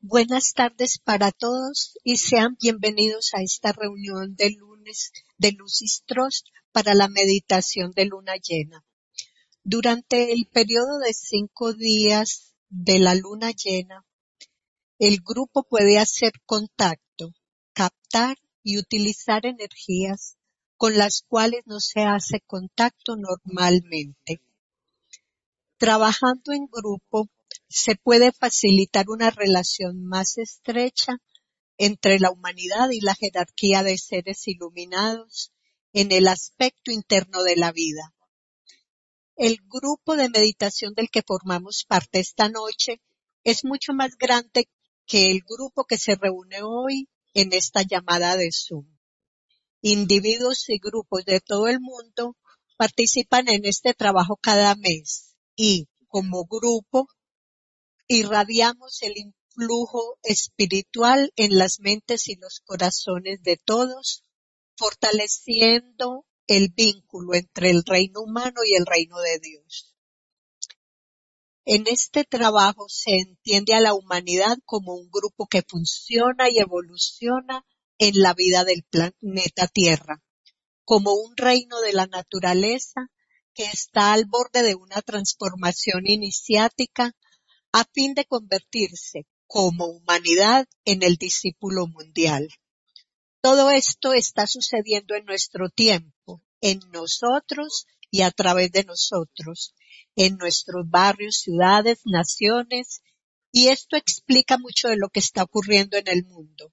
Buenas tardes para todos y sean bienvenidos a esta reunión de lunes de Lucis Trust para la meditación de luna llena. Durante el periodo de cinco días de la luna llena, el grupo puede hacer contacto, captar y utilizar energías con las cuales no se hace contacto normalmente. Trabajando en grupo, se puede facilitar una relación más estrecha entre la humanidad y la jerarquía de seres iluminados en el aspecto interno de la vida. El grupo de meditación del que formamos parte esta noche es mucho más grande que el grupo que se reúne hoy en esta llamada de Zoom. Individuos y grupos de todo el mundo participan en este trabajo cada mes y, como grupo, irradiamos el influjo espiritual en las mentes y los corazones de todos, fortaleciendo el vínculo entre el reino humano y el reino de Dios. En este trabajo se entiende a la humanidad como un grupo que funciona y evoluciona en la vida del planeta Tierra, como un reino de la naturaleza que está al borde de una transformación iniciática a fin de convertirse como humanidad en el discípulo mundial. Todo esto está sucediendo en nuestro tiempo, en nosotros y a través de nosotros, en nuestros barrios, ciudades, naciones, y esto explica mucho de lo que está ocurriendo en el mundo.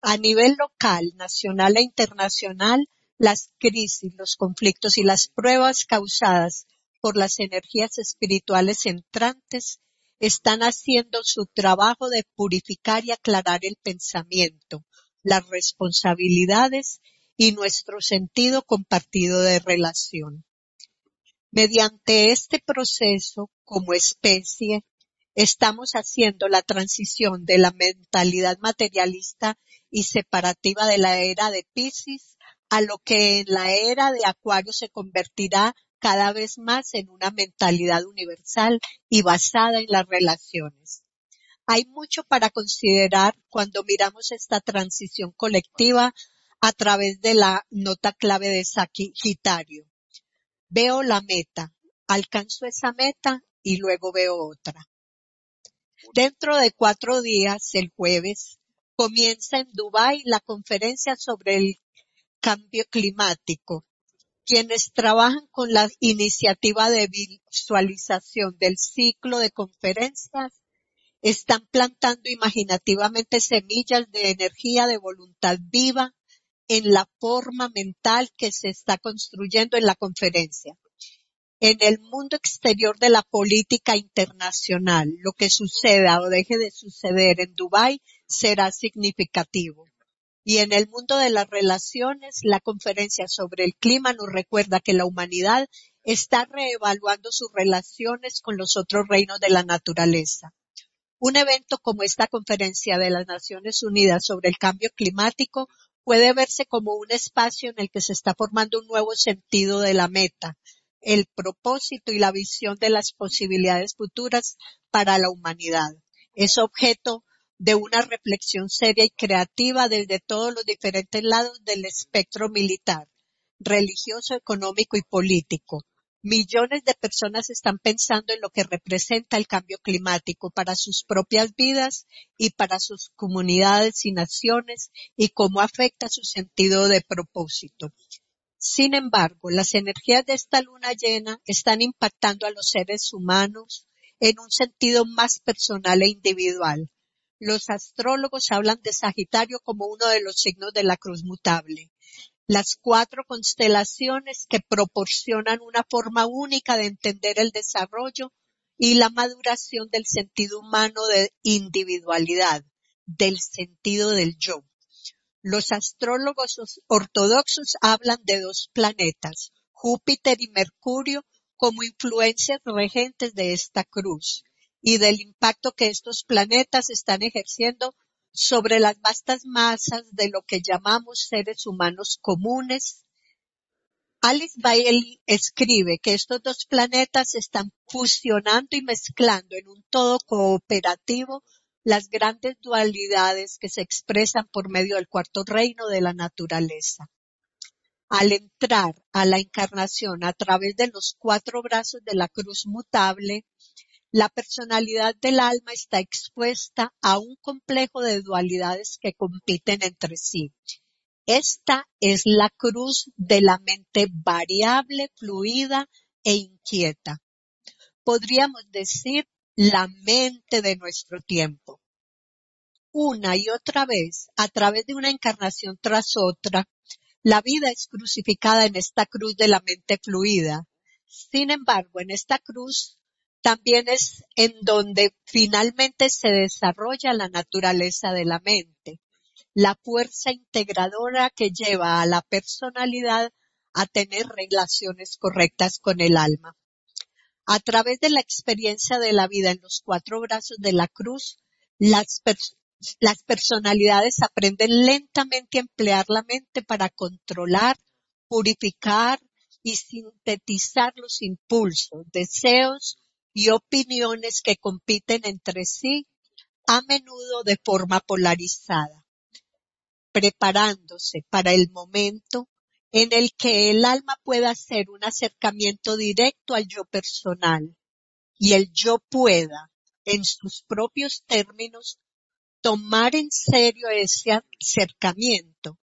A nivel local, nacional e internacional, las crisis, los conflictos y las pruebas causadas por las energías espirituales entrantes están haciendo su trabajo de purificar y aclarar el pensamiento, las responsabilidades y nuestro sentido compartido de relación. Mediante este proceso, como especie, estamos haciendo la transición de la mentalidad materialista y separativa de la era de Pisces a lo que en la era de Acuario se convertirá cada vez más en una mentalidad universal y basada en las relaciones. Hay mucho para considerar cuando miramos esta transición colectiva a través de la nota clave de Sagitario. Veo la meta, alcanzo esa meta y luego veo otra. Dentro de cuatro días, el jueves, comienza en Dubái la conferencia sobre el cambio climático quienes trabajan con la iniciativa de visualización del ciclo de conferencias están plantando imaginativamente semillas de energía de voluntad viva en la forma mental que se está construyendo en la conferencia. En el mundo exterior de la política internacional, lo que suceda o deje de suceder en Dubái será significativo. Y en el mundo de las relaciones, la conferencia sobre el clima nos recuerda que la humanidad está reevaluando sus relaciones con los otros reinos de la naturaleza. Un evento como esta conferencia de las Naciones Unidas sobre el cambio climático puede verse como un espacio en el que se está formando un nuevo sentido de la meta, el propósito y la visión de las posibilidades futuras para la humanidad. Es objeto de una reflexión seria y creativa desde todos los diferentes lados del espectro militar, religioso, económico y político. Millones de personas están pensando en lo que representa el cambio climático para sus propias vidas y para sus comunidades y naciones y cómo afecta su sentido de propósito. Sin embargo, las energías de esta luna llena están impactando a los seres humanos en un sentido más personal e individual los astrólogos hablan de Sagitario como uno de los signos de la cruz mutable. Las cuatro constelaciones que proporcionan una forma única de entender el desarrollo y la maduración del sentido humano de individualidad, del sentido del yo. Los astrólogos ortodoxos hablan de dos planetas, Júpiter y Mercurio, como influencias regentes de esta cruz y del impacto que estos planetas están ejerciendo sobre las vastas masas de lo que llamamos seres humanos comunes. Alice Bailey escribe que estos dos planetas están fusionando y mezclando en un todo cooperativo las grandes dualidades que se expresan por medio del cuarto reino de la naturaleza. Al entrar a la encarnación a través de los cuatro brazos de la cruz mutable, la personalidad del alma está expuesta a un complejo de dualidades que compiten entre sí. Esta es la cruz de la mente variable, fluida e inquieta. Podríamos decir la mente de nuestro tiempo. Una y otra vez, a través de una encarnación tras otra, la vida es crucificada en esta cruz de la mente fluida. Sin embargo, en esta cruz también es en donde finalmente se desarrolla la naturaleza de la mente, la fuerza integradora que lleva a la personalidad a tener relaciones correctas con el alma. A través de la experiencia de la vida en los cuatro brazos de la cruz, las, personalidades aprenden lentamente a emplear la mente para controlar, purificar y sintetizar los impulsos, deseos y opiniones que compiten entre sí, a menudo de forma polarizada, preparándose para el momento en el que el alma pueda hacer un acercamiento directo al yo personal y el yo pueda, en sus propios términos, tomar en serio ese acercamiento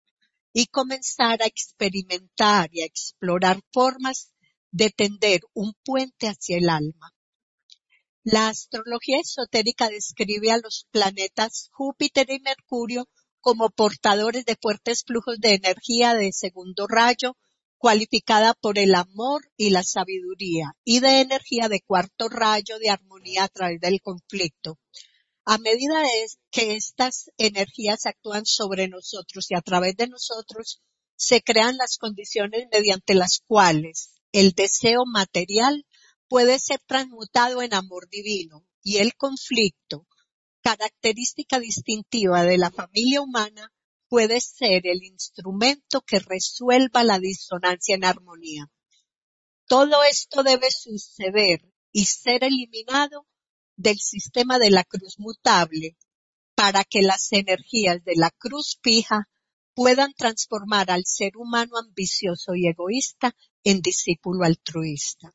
y comenzar a experimentar y a explorar formas de tender un puente hacia el alma. La astrología esotérica describe a los planetas Júpiter y Mercurio como portadores de fuertes flujos de energía de segundo rayo, cualificada por el amor y la sabiduría, y de energía de cuarto rayo de armonía a través del conflicto. A medida que estas energías actúan sobre nosotros y a través de nosotros, se crean las condiciones mediante las cuales el deseo material puede ser transmutado en amor divino y el conflicto, característica distintiva de la familia humana, puede ser el instrumento que resuelva la disonancia en armonía. Todo esto debe suceder y ser eliminado del sistema de la cruz mutable para que las energías de la cruz fija puedan transformar al ser humano ambicioso y egoísta en discípulo altruista.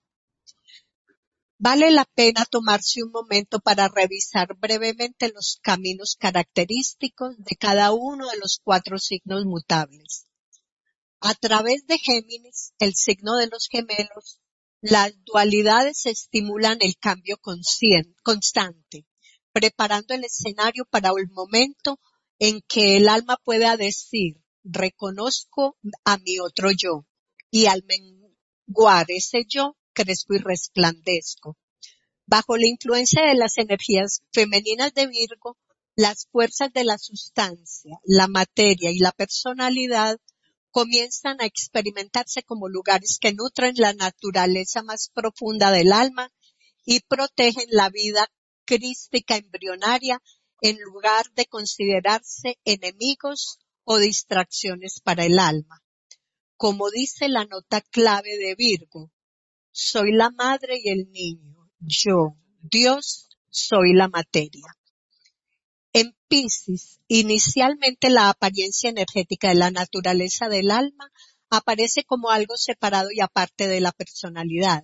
Vale la pena tomarse un momento para revisar brevemente los caminos característicos de cada uno de los cuatro signos mutables. A través de Géminis, el signo de los gemelos, las dualidades estimulan el cambio constante, preparando el escenario para el momento en que el alma pueda decir, reconozco a mi otro yo, y al menguar ese yo, crezco y resplandezco. Bajo la influencia de las energías femeninas de Virgo, las fuerzas de la sustancia, la materia y la personalidad comienzan a experimentarse como lugares que nutren la naturaleza más profunda del alma y protegen la vida crística embrionaria en lugar de considerarse enemigos o distracciones para el alma. Como dice la nota clave de Virgo, soy la madre y el niño. Yo, Dios, soy la materia. En Pisces, inicialmente la apariencia energética de la naturaleza del alma aparece como algo separado y aparte de la personalidad,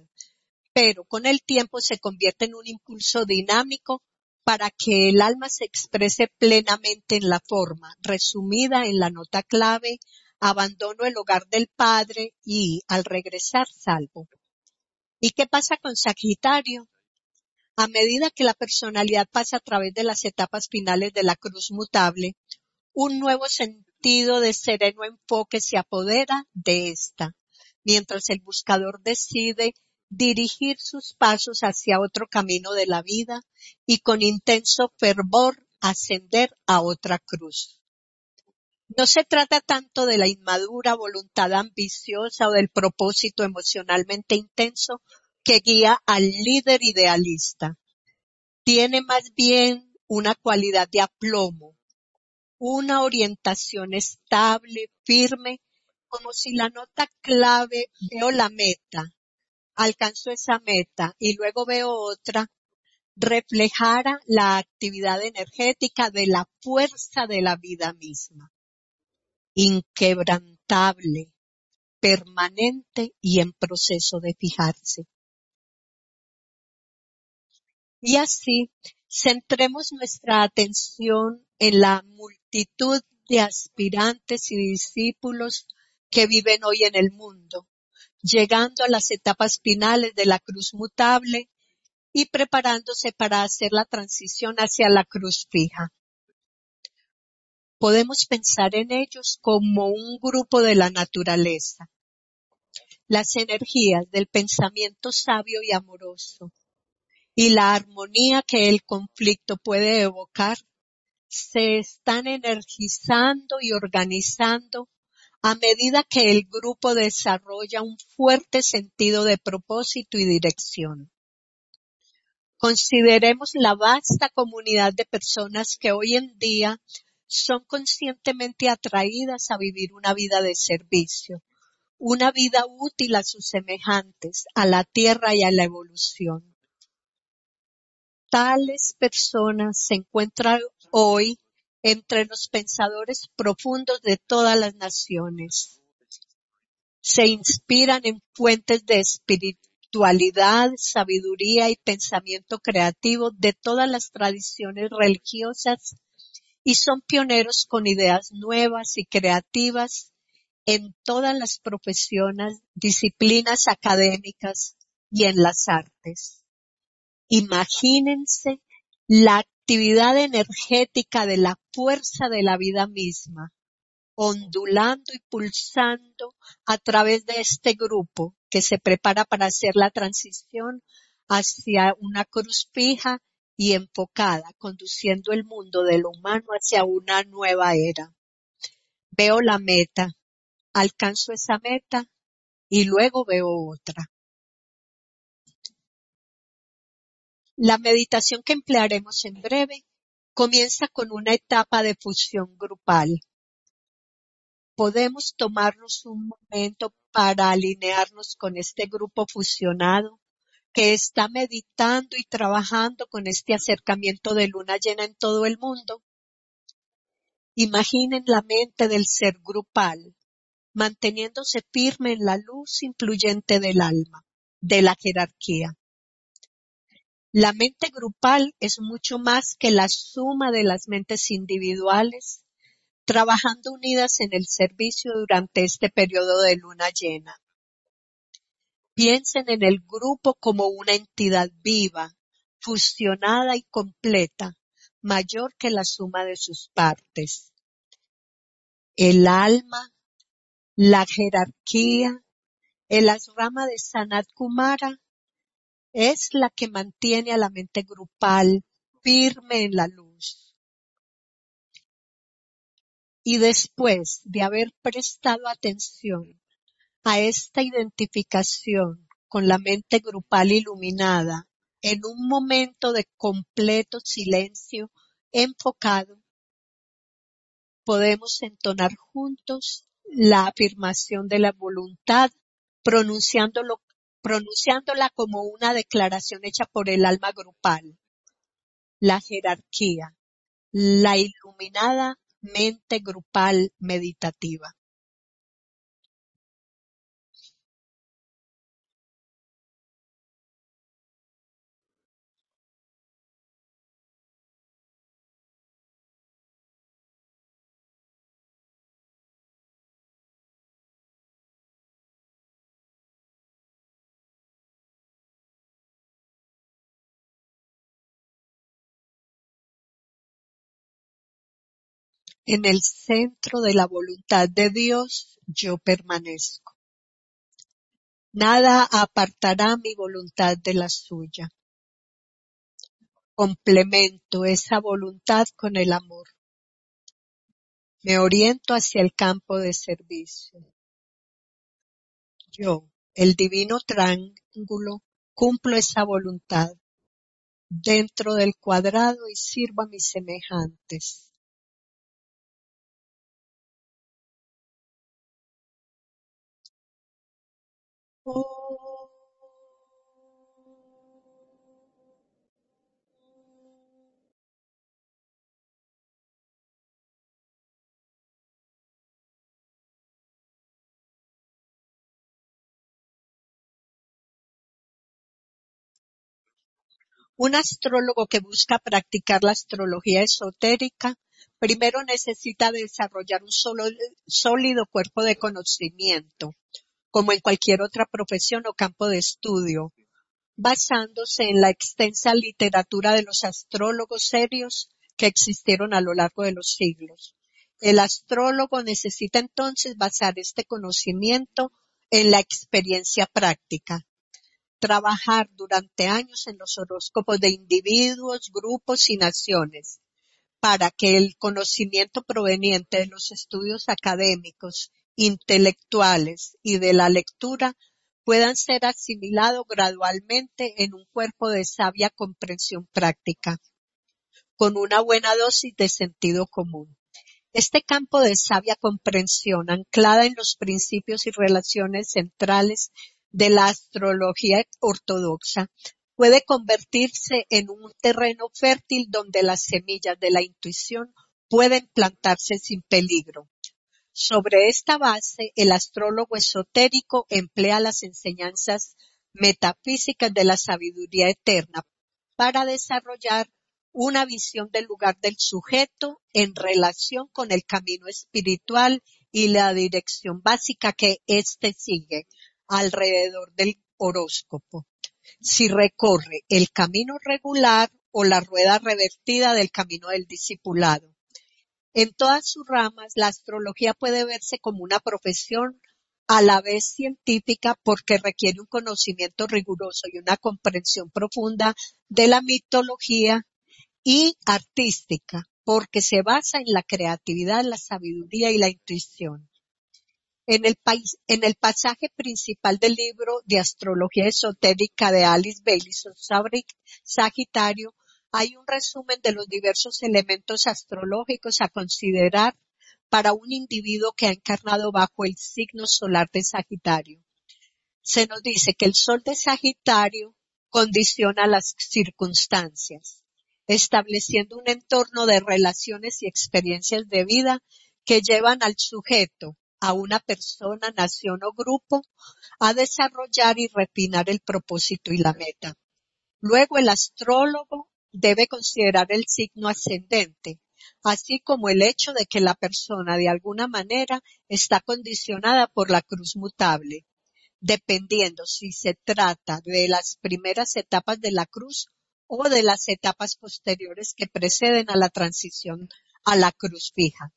pero con el tiempo se convierte en un impulso dinámico para que el alma se exprese plenamente en la forma, resumida en la nota clave, abandono el hogar del Padre y, al regresar, salvo. ¿Y qué pasa con Sagitario? A medida que la personalidad pasa a través de las etapas finales de la cruz mutable, un nuevo sentido de sereno enfoque se apodera de esta, mientras el buscador decide dirigir sus pasos hacia otro camino de la vida y con intenso fervor ascender a otra cruz. No se trata tanto de la inmadura voluntad ambiciosa o del propósito emocionalmente intenso que guía al líder idealista. Tiene más bien una cualidad de aplomo, una orientación estable, firme, como si la nota clave veo la meta, alcanzo esa meta y luego veo otra, reflejara la actividad energética de la fuerza de la vida misma, inquebrantable, permanente y en proceso de fijarse. Y así, centremos nuestra atención en la multitud de aspirantes y discípulos que viven hoy en el mundo, llegando a las etapas finales de la cruz mutable y preparándose para hacer la transición hacia la cruz fija. Podemos pensar en ellos como un grupo de la naturaleza. Las energías del pensamiento sabio y amoroso y la armonía que el conflicto puede evocar se están energizando y organizando a medida que el grupo desarrolla un fuerte sentido de propósito y dirección. Consideremos la vasta comunidad de personas que hoy en día son conscientemente atraídas a vivir una vida de servicio, una vida útil a sus semejantes, a la tierra y a la evolución. Tales personas se encuentran hoy entre los pensadores profundos de todas las naciones. Se inspiran en fuentes de espiritualidad, sabiduría y pensamiento creativo de todas las tradiciones religiosas y son pioneros con ideas nuevas y creativas en todas las profesiones, disciplinas académicas y en las artes. Imagínense la actividad energética de la fuerza de la vida misma, ondulando y pulsando a través de este grupo que se prepara para hacer la transición hacia una cruz fija y enfocada, conduciendo el mundo de lo humano hacia una nueva era. Veo la meta, alcanzo esa meta y luego veo otra. La meditación que emplearemos en breve comienza con una etapa de fusión grupal. Podemos tomarnos un momento para alinearnos con este grupo fusionado que está meditando y trabajando con este acercamiento de luna llena en todo el mundo. Imaginen la mente del ser grupal, manteniéndose firme en la luz influyente del alma, de la jerarquía. La mente grupal es mucho más que la suma de las mentes individuales, trabajando unidas en el servicio durante este periodo de luna llena. Piensen en el grupo como una entidad viva, fusionada y completa, mayor que la suma de sus partes. El alma, la jerarquía, el asrama de Sanat Kumara es la que mantiene a la mente grupal firme en la luz. Y después de haber prestado atención a esta identificación con la mente grupal iluminada en un momento de completo silencio enfocado, podemos entonar juntos la afirmación de la voluntad, pronunciándola como una declaración hecha por el alma grupal, la jerarquía, la iluminada mente grupal meditativa. En el centro de la voluntad de Dios yo permanezco. Nada apartará mi voluntad de la suya. Complemento esa voluntad con el amor. Me oriento hacia el campo de servicio. Yo, el divino triángulo, cumplo esa voluntad dentro del cuadrado y sirvo a mis semejantes. Un astrólogo que busca practicar la astrología esotérica primero necesita desarrollar un solo- sólido cuerpo de conocimiento como en cualquier otra profesión o campo de estudio, basándose en la extensa literatura de los astrólogos serios que existieron a lo largo de los siglos. El astrólogo necesita entonces basar este conocimiento en la experiencia práctica, trabajar durante años en los horóscopos de individuos, grupos y naciones, para que el conocimiento proveniente de los estudios académicos, intelectuales y de la lectura puedan ser asimilados gradualmente en un cuerpo de sabia comprensión práctica, con una buena dosis de sentido común. Este campo de sabia comprensión, anclada en los principios y relaciones centrales de la astrología ortodoxa, puede convertirse en un terreno fértil donde las semillas de la intuición pueden plantarse sin peligro. Sobre esta base, el astrólogo esotérico emplea las enseñanzas metafísicas de la sabiduría eterna para desarrollar una visión del lugar del sujeto en relación con el camino espiritual y la dirección básica que éste sigue alrededor del horóscopo. Si recorre el camino regular o la rueda revertida del camino del discipulado. En todas sus ramas, la astrología puede verse como una profesión a la vez científica porque requiere un conocimiento riguroso y una comprensión profunda de la mitología y artística porque se basa en la creatividad, la sabiduría y la intuición. En el, en el pasaje principal del libro de astrología esotérica de Alice Bailey Sagitario, hay un resumen de los diversos elementos astrológicos a considerar para un individuo que ha encarnado bajo el signo solar de Sagitario. Se nos dice que el sol de Sagitario condiciona las circunstancias, estableciendo un entorno de relaciones y experiencias de vida que llevan al sujeto, a una persona, nación o grupo, a desarrollar y refinar el propósito y la meta. Luego el astrólogo debe considerar el signo ascendente, así como el hecho de que la persona de alguna manera está condicionada por la cruz mutable, dependiendo si se trata de las primeras etapas de la cruz o de las etapas posteriores que preceden a la transición a la cruz fija.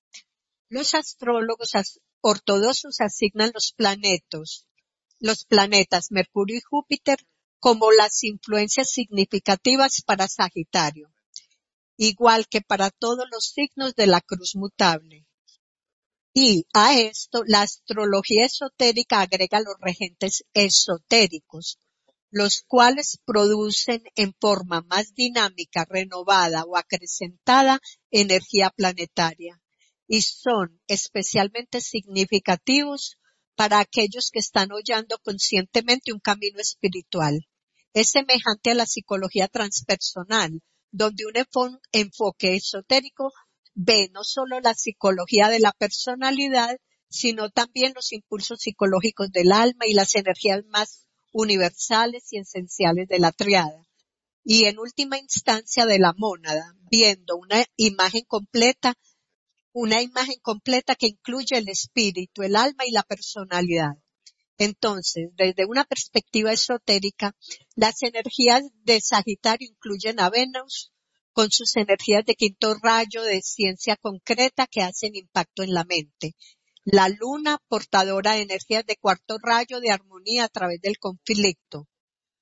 Los astrólogos ortodoxos asignan los planetos, los planetas Mercurio y Júpiter como las influencias significativas para Sagitario, igual que para todos los signos de la cruz mutable. Y a esto la astrología esotérica agrega los regentes esotéricos, los cuales producen en forma más dinámica, renovada o acrecentada energía planetaria y son especialmente significativos para aquellos que están hollando conscientemente un camino espiritual es semejante a la psicología transpersonal, donde un enfoque esotérico ve no solo la psicología de la personalidad, sino también los impulsos psicológicos del alma y las energías más universales y esenciales de la triada. Y en última instancia de la mónada, viendo una imagen completa, una imagen completa que incluye el espíritu, el alma y la personalidad. Entonces, desde una perspectiva esotérica, las energías de Sagitario incluyen a Venus con sus energías de quinto rayo de ciencia concreta que hacen impacto en la mente. La luna portadora de energías de cuarto rayo de armonía a través del conflicto.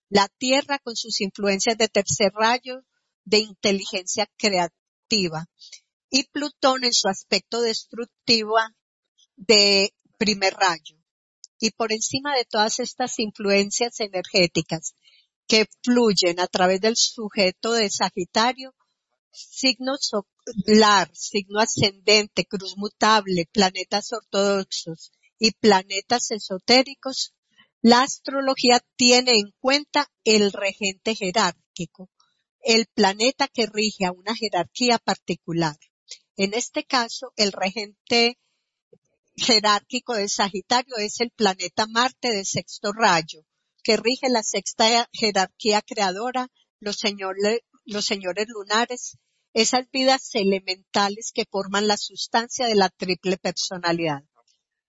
La Tierra con sus influencias de tercer rayo de inteligencia creativa. Y Plutón en su aspecto destructivo de primer rayo y por encima de todas estas influencias energéticas que fluyen a través del sujeto de Sagitario, signo solar, signo ascendente, cruz mutable, planetas ortodoxos y planetas esotéricos, la astrología tiene en cuenta el regente jerárquico, el planeta que rige a una jerarquía particular. En este caso, el regente jerárquico de Sagitario es el planeta Marte de sexto rayo, que rige la sexta jerarquía creadora los señores, los señores lunares, esas vidas elementales que forman la sustancia de la triple personalidad.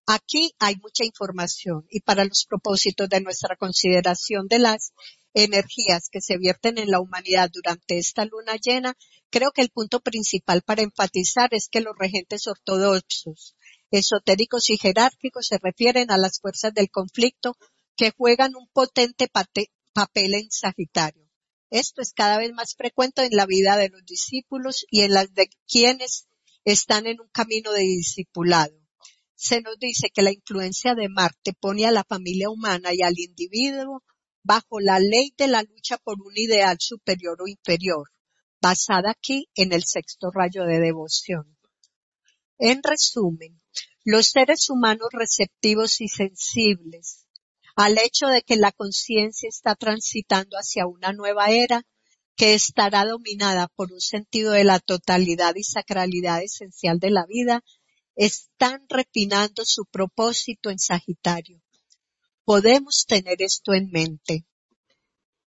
Aquí hay mucha información y para los propósitos de nuestra consideración de las energías que se vierten en la humanidad durante esta luna llena, creo que el punto principal para enfatizar es que los regentes ortodoxos, esotéricos y jerárquicos se refieren a las fuerzas del conflicto que juegan un potente papel en Sagitario. Esto es cada vez más frecuente en la vida de los discípulos y en las de quienes están en un camino de discipulado. Se nos dice que la influencia de Marte pone a la familia humana y al individuo bajo la ley de la lucha por un ideal superior o inferior, basada aquí en el sexto rayo de devoción. En resumen, los seres humanos receptivos y sensibles al hecho de que la conciencia está transitando hacia una nueva era que estará dominada por un sentido de la totalidad y sacralidad esencial de la vida, están refinando su propósito en Sagitario podemos tener esto en mente.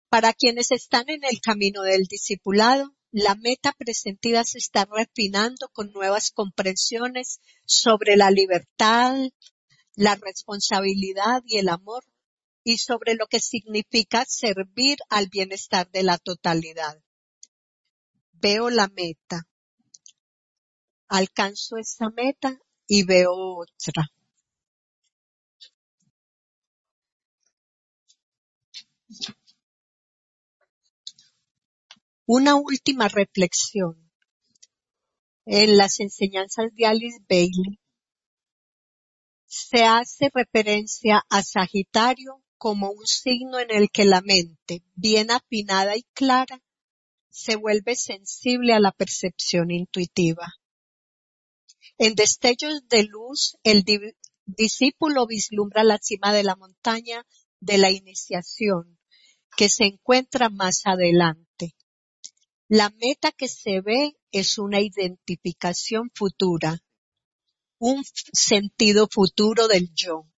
Para quienes están en el camino del discipulado, la meta presentida se está refinando con nuevas comprensiones sobre la libertad, la responsabilidad y el amor y sobre lo que significa servir al bienestar de la totalidad. Veo la meta, alcanzo esa meta y veo otra. Una última reflexión. En las enseñanzas de Alice Bailey se hace referencia a Sagitario como un signo en el que la mente, bien afinada y clara, se vuelve sensible a la percepción intuitiva. En destellos de luz, el discípulo vislumbra la cima de la montaña de la iniciación, que se encuentra más adelante. La meta que se ve es una identificación futura, un sentido futuro del yo,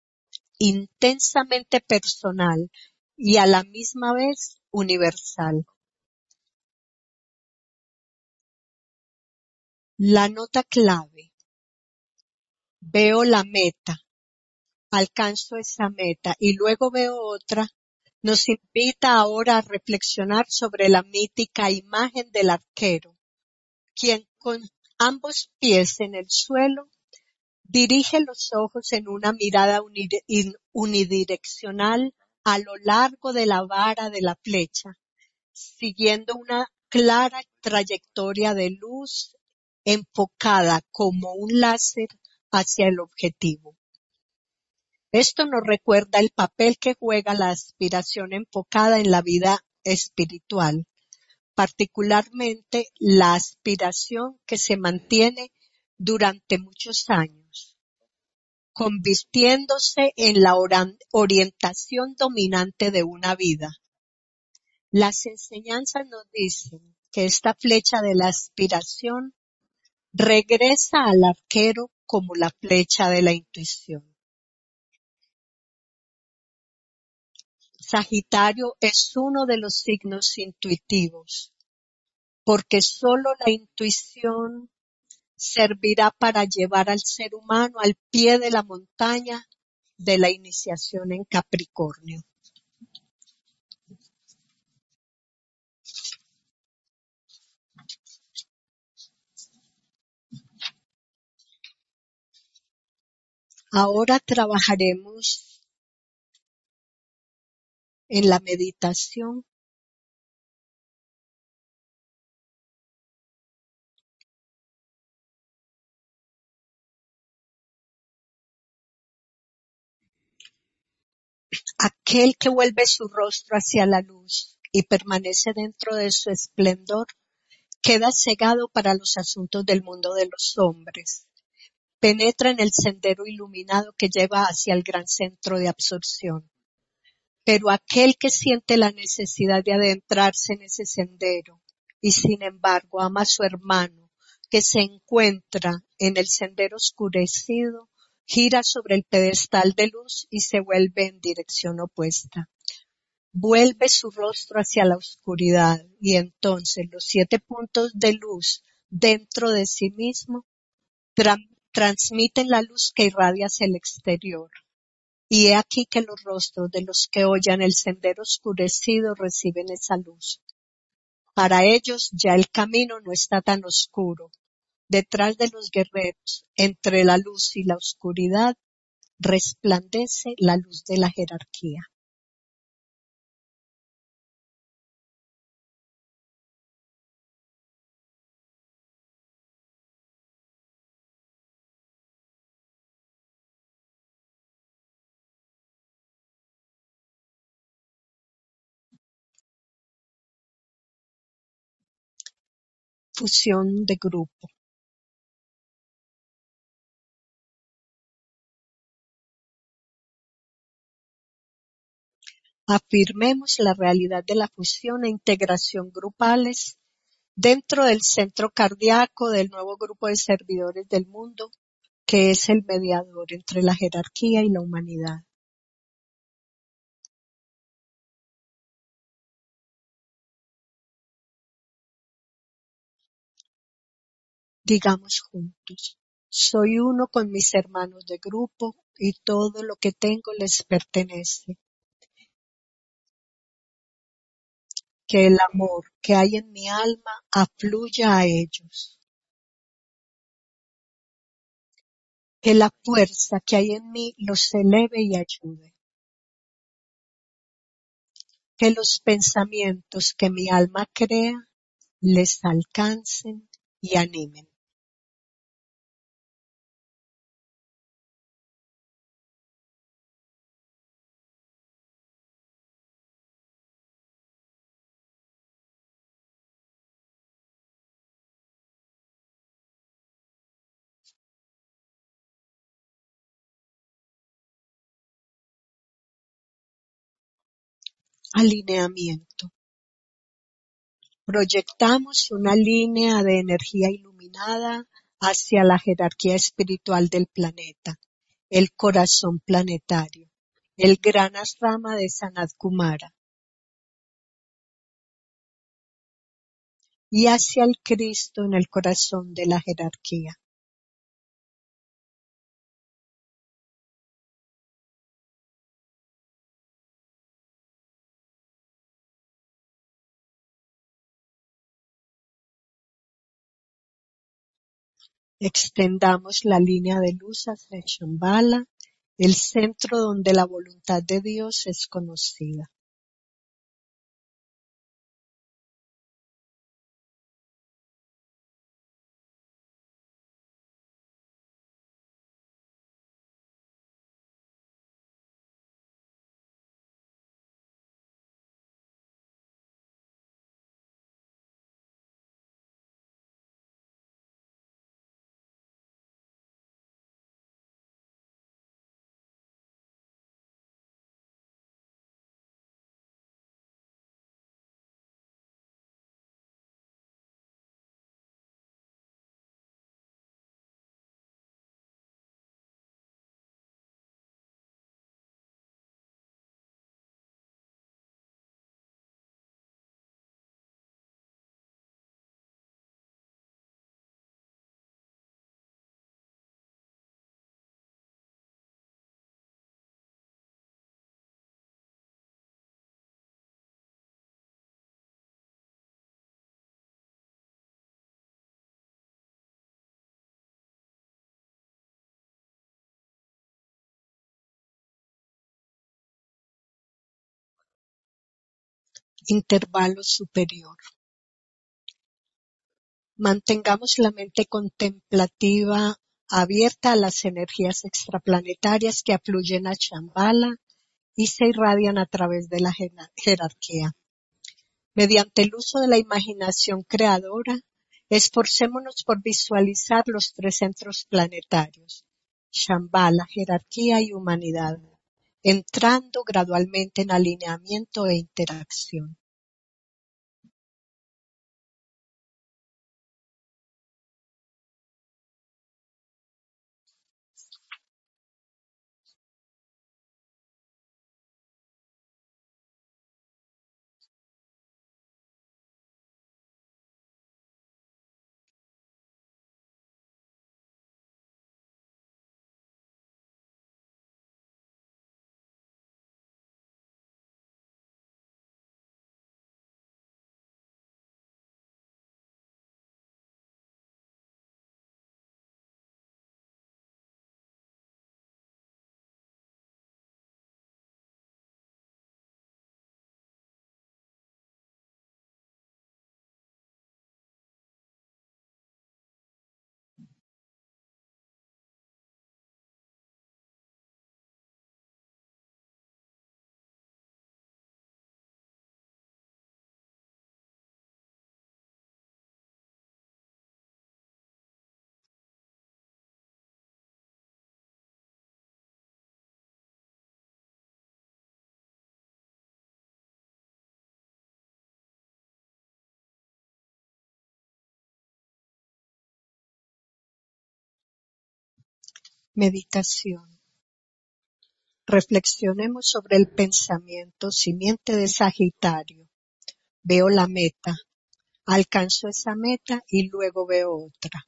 intensamente personal y a la misma vez universal. La nota clave. Veo la meta, alcanzo esa meta y luego veo otra nos invita ahora a reflexionar sobre la mítica imagen del arquero, quien con ambos pies en el suelo dirige los ojos en una mirada unidireccional a lo largo de la vara de la flecha, siguiendo una clara trayectoria de luz enfocada como un láser hacia el objetivo. Esto nos recuerda el papel que juega la aspiración enfocada en la vida espiritual, particularmente la aspiración que se mantiene durante muchos años, convirtiéndose en la orientación dominante de una vida. Las enseñanzas nos dicen que esta flecha de la aspiración regresa al arquero como la flecha de la intuición. Sagitario es uno de los signos intuitivos, porque solo la intuición servirá para llevar al ser humano al pie de la montaña de la iniciación en Capricornio. Ahora trabajaremos en la meditación aquel que vuelve su rostro hacia la luz y permanece dentro de su esplendor, queda cegado para los asuntos del mundo de los hombres. Penetra en el sendero iluminado que lleva hacia el gran centro de absorción. Pero aquel que siente la necesidad de adentrarse en ese sendero y sin embargo ama a su hermano que se encuentra en el sendero oscurecido, gira sobre el pedestal de luz y se vuelve en dirección opuesta. vuelve su rostro hacia la oscuridad y entonces los siete puntos de luz dentro de sí mismo tra- transmiten la luz que irradia hacia el exterior. Y he aquí que los rostros de los que oyen el sendero oscurecido reciben esa luz. Para ellos ya el camino no está tan oscuro. Detrás de los guerreros, entre la luz y la oscuridad, resplandece la luz de la jerarquía. Fusión de grupo. Afirmemos la realidad de la fusión e integración grupales dentro del centro cardíaco del nuevo grupo de servidores del mundo, que es el mediador entre la jerarquía y la humanidad. Digamos juntos, soy uno con mis hermanos de grupo y todo lo que tengo les pertenece. Que el amor que hay en mi alma afluya a ellos. Que la fuerza que hay en mí los eleve y ayude. Que los pensamientos que mi alma crea les alcancen y animen. Alineamiento. Proyectamos una línea de energía iluminada hacia la jerarquía espiritual del planeta, el corazón planetario, el gran asrama de Sanat Kumara y hacia el Cristo en el corazón de la jerarquía. Extendamos la línea de luz hacia Shambhala, el centro donde la voluntad de Dios es conocida. Intervalo superior. Mantengamos la mente contemplativa abierta a las energías extraplanetarias que afluyen a Shambhala y se irradian a través de la jerarquía. Mediante el uso de la imaginación creadora, esforcémonos por visualizar los tres centros planetarios, Shambhala, jerarquía y humanidad, entrando gradualmente en alineamiento e interacción. Meditación Reflexionemos sobre el pensamiento simiente de Sagitario. Veo la meta, alcanzo esa meta y luego veo otra.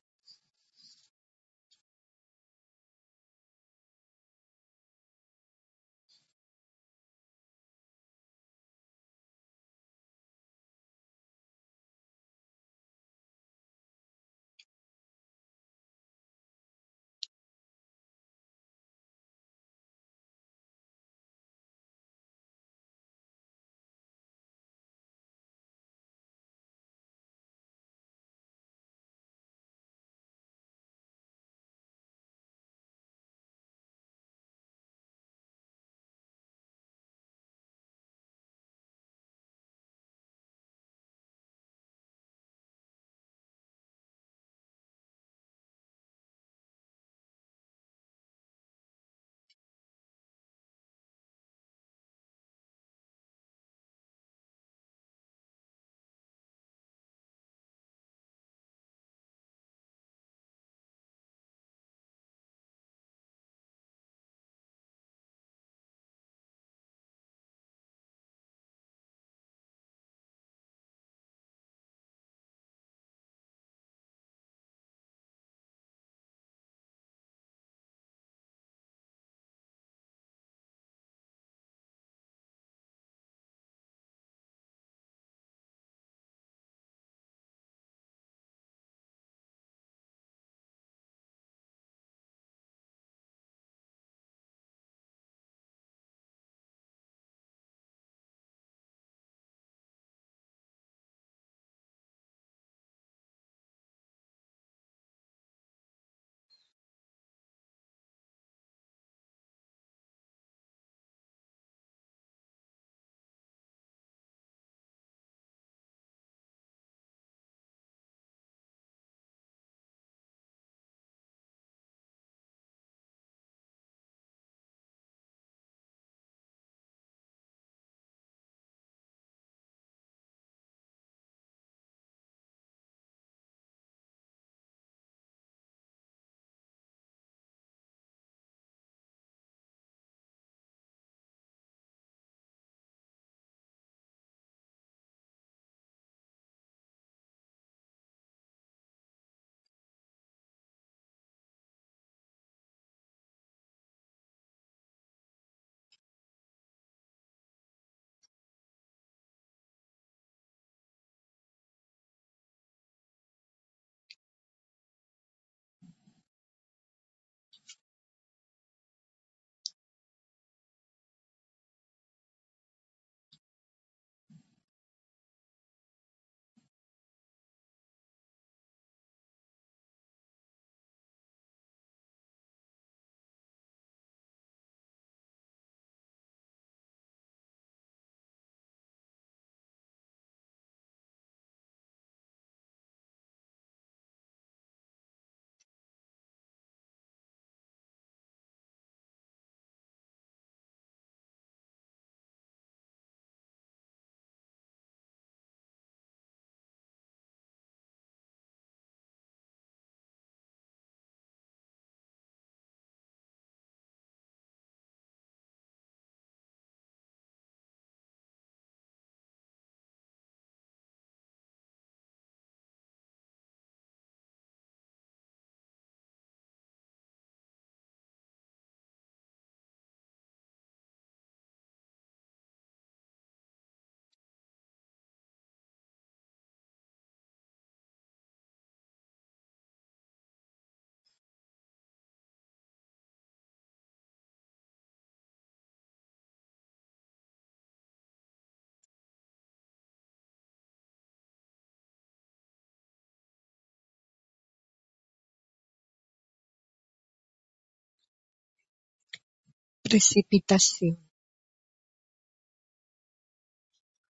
Precipitación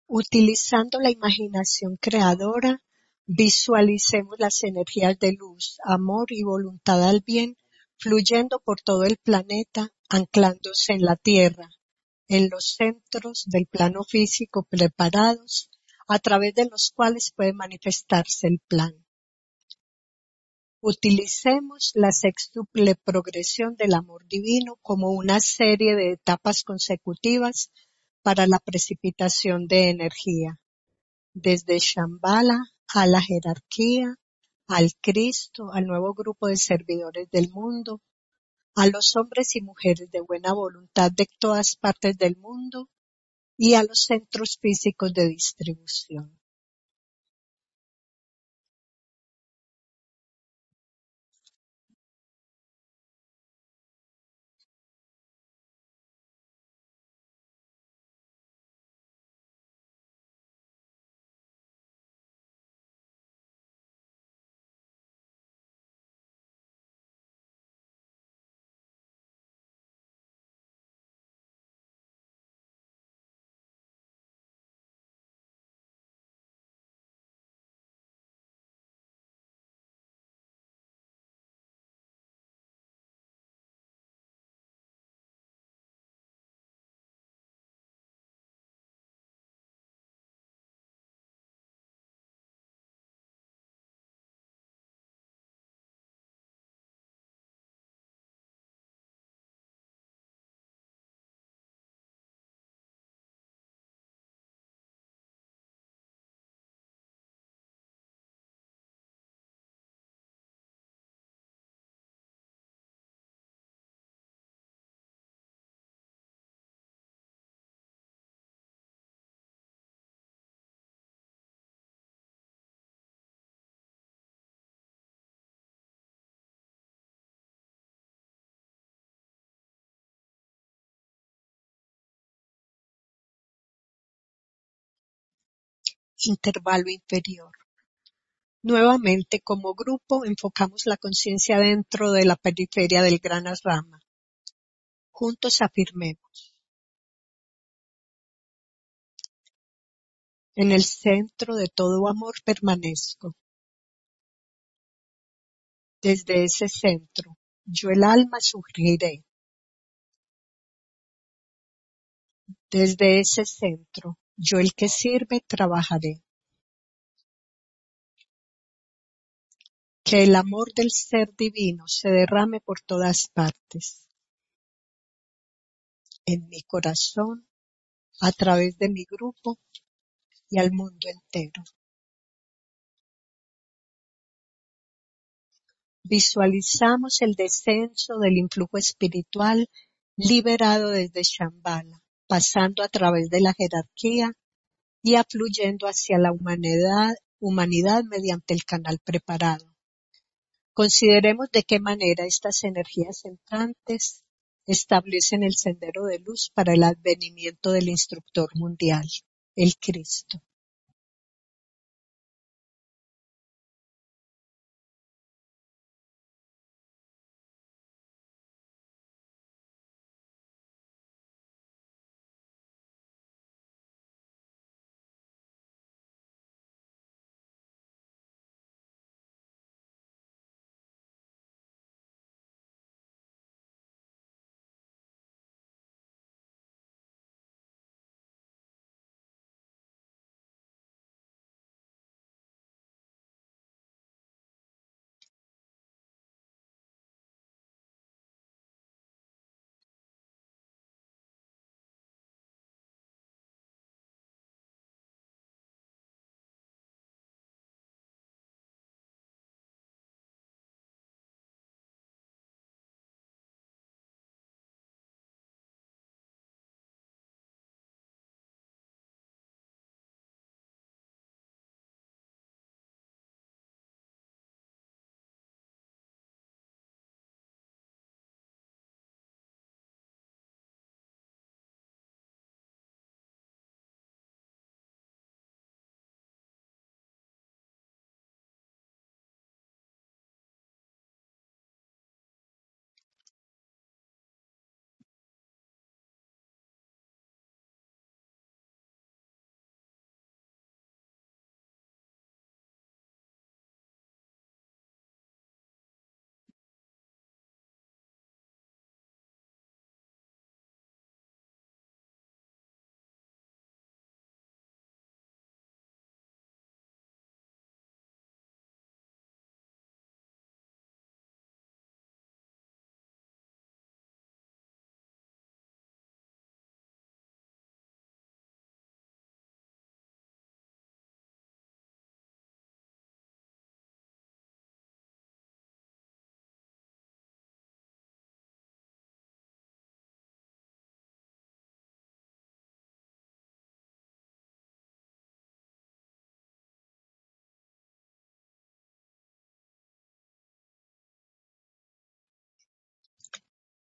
Utilizando la imaginación creadora, visualicemos las energías de luz, amor y voluntad al bien fluyendo por todo el planeta, anclándose en la Tierra, en los centros del plano físico preparados, a través de los cuales puede manifestarse el plan. Utilicemos la sextuple progresión del amor divino como una serie de etapas consecutivas para la precipitación de energía, desde Shambhala a la jerarquía, al Cristo, al nuevo grupo de servidores del mundo, a los hombres y mujeres de buena voluntad de todas partes del mundo y a los centros físicos de distribución. Intervalo inferior. Nuevamente, como grupo, enfocamos la conciencia dentro de la periferia del gran rama. Juntos afirmemos. En el centro de todo amor permanezco. Desde ese centro, yo el alma surgiré. Desde ese centro, yo el que sirve trabajaré. Que el amor del ser divino se derrame por todas partes. En mi corazón, a través de mi grupo y al mundo entero. Visualizamos el descenso del influjo espiritual liberado desde Shambhala, pasando a través de la jerarquía y afluyendo hacia la humanidad, mediante el canal preparado. Consideremos de qué manera estas energías entrantes establecen el sendero de luz para el advenimiento del instructor mundial, el Cristo.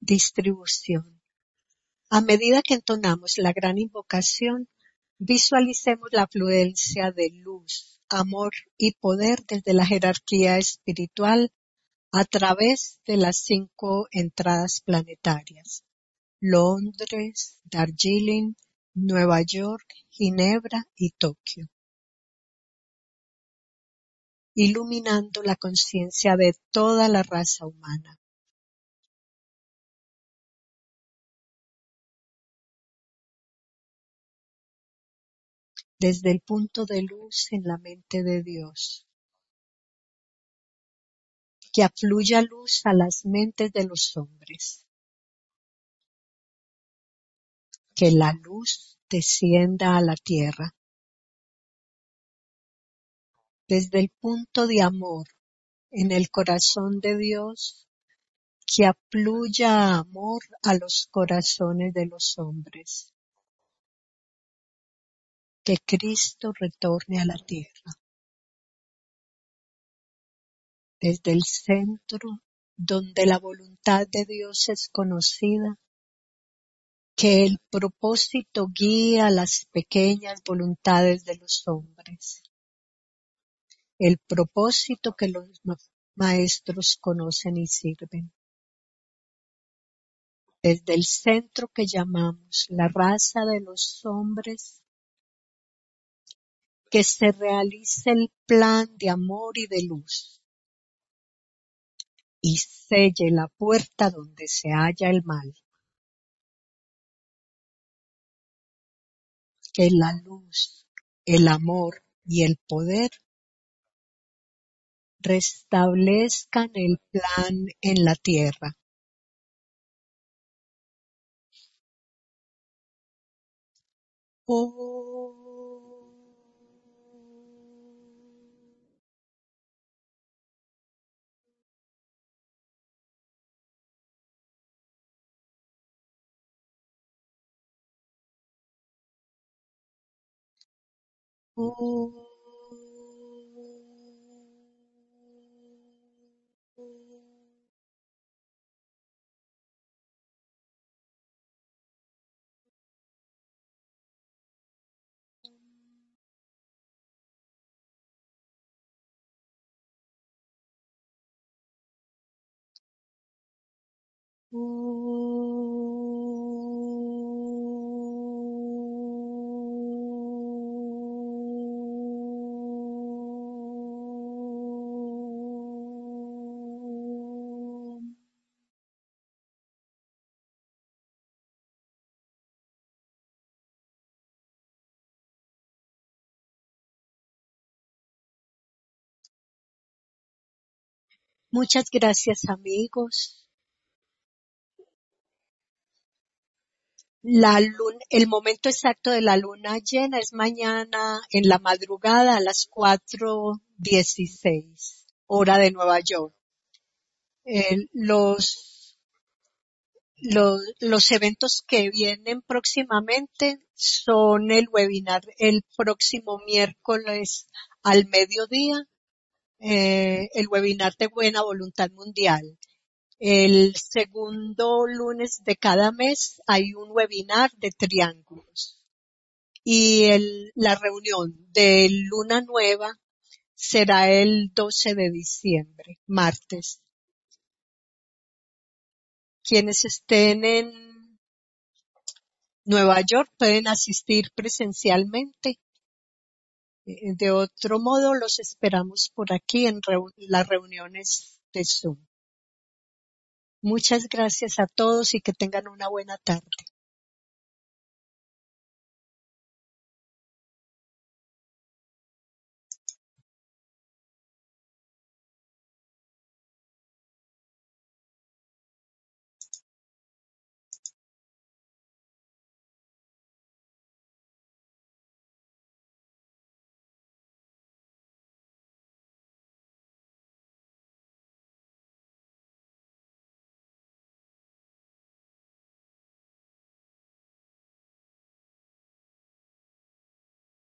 Distribución. A medida que entonamos la gran invocación, visualicemos la afluencia de luz, amor y poder desde la jerarquía espiritual a través de las cinco entradas planetarias: Londres, Darjeeling, Nueva York, Ginebra y Tokio, iluminando la conciencia de toda la raza humana. Desde el punto de luz en la mente de Dios, que afluya luz a las mentes de los hombres, que la luz descienda a la tierra. Desde el punto de amor en el corazón de Dios, que afluya amor a los corazones de los hombres. Que Cristo retorne a la tierra. Desde el centro donde la voluntad de Dios es conocida, que el propósito guía las pequeñas voluntades de los hombres. El propósito que los maestros conocen y sirven. Desde el centro que llamamos la raza de los hombres, que se realice el plan de amor y de luz y selle la puerta donde se halla el mal. Que la luz, el amor y el poder restablezcan el plan en la tierra. Ooh. Muchas gracias amigos. La luna, el momento exacto de la luna llena es mañana en la madrugada a las 4.16 hora de Nueva York. Los, los, los eventos que vienen próximamente son el webinar el próximo miércoles al mediodía eh, el webinar de Buena Voluntad Mundial. El segundo lunes de cada mes hay un webinar de triángulos. Y el, la reunión de Luna Nueva será el 12 de diciembre, martes. Quienes estén en Nueva York pueden asistir presencialmente de otro modo, los esperamos por aquí en las reuniones de Zoom. Muchas gracias a todos y que tengan una buena tarde.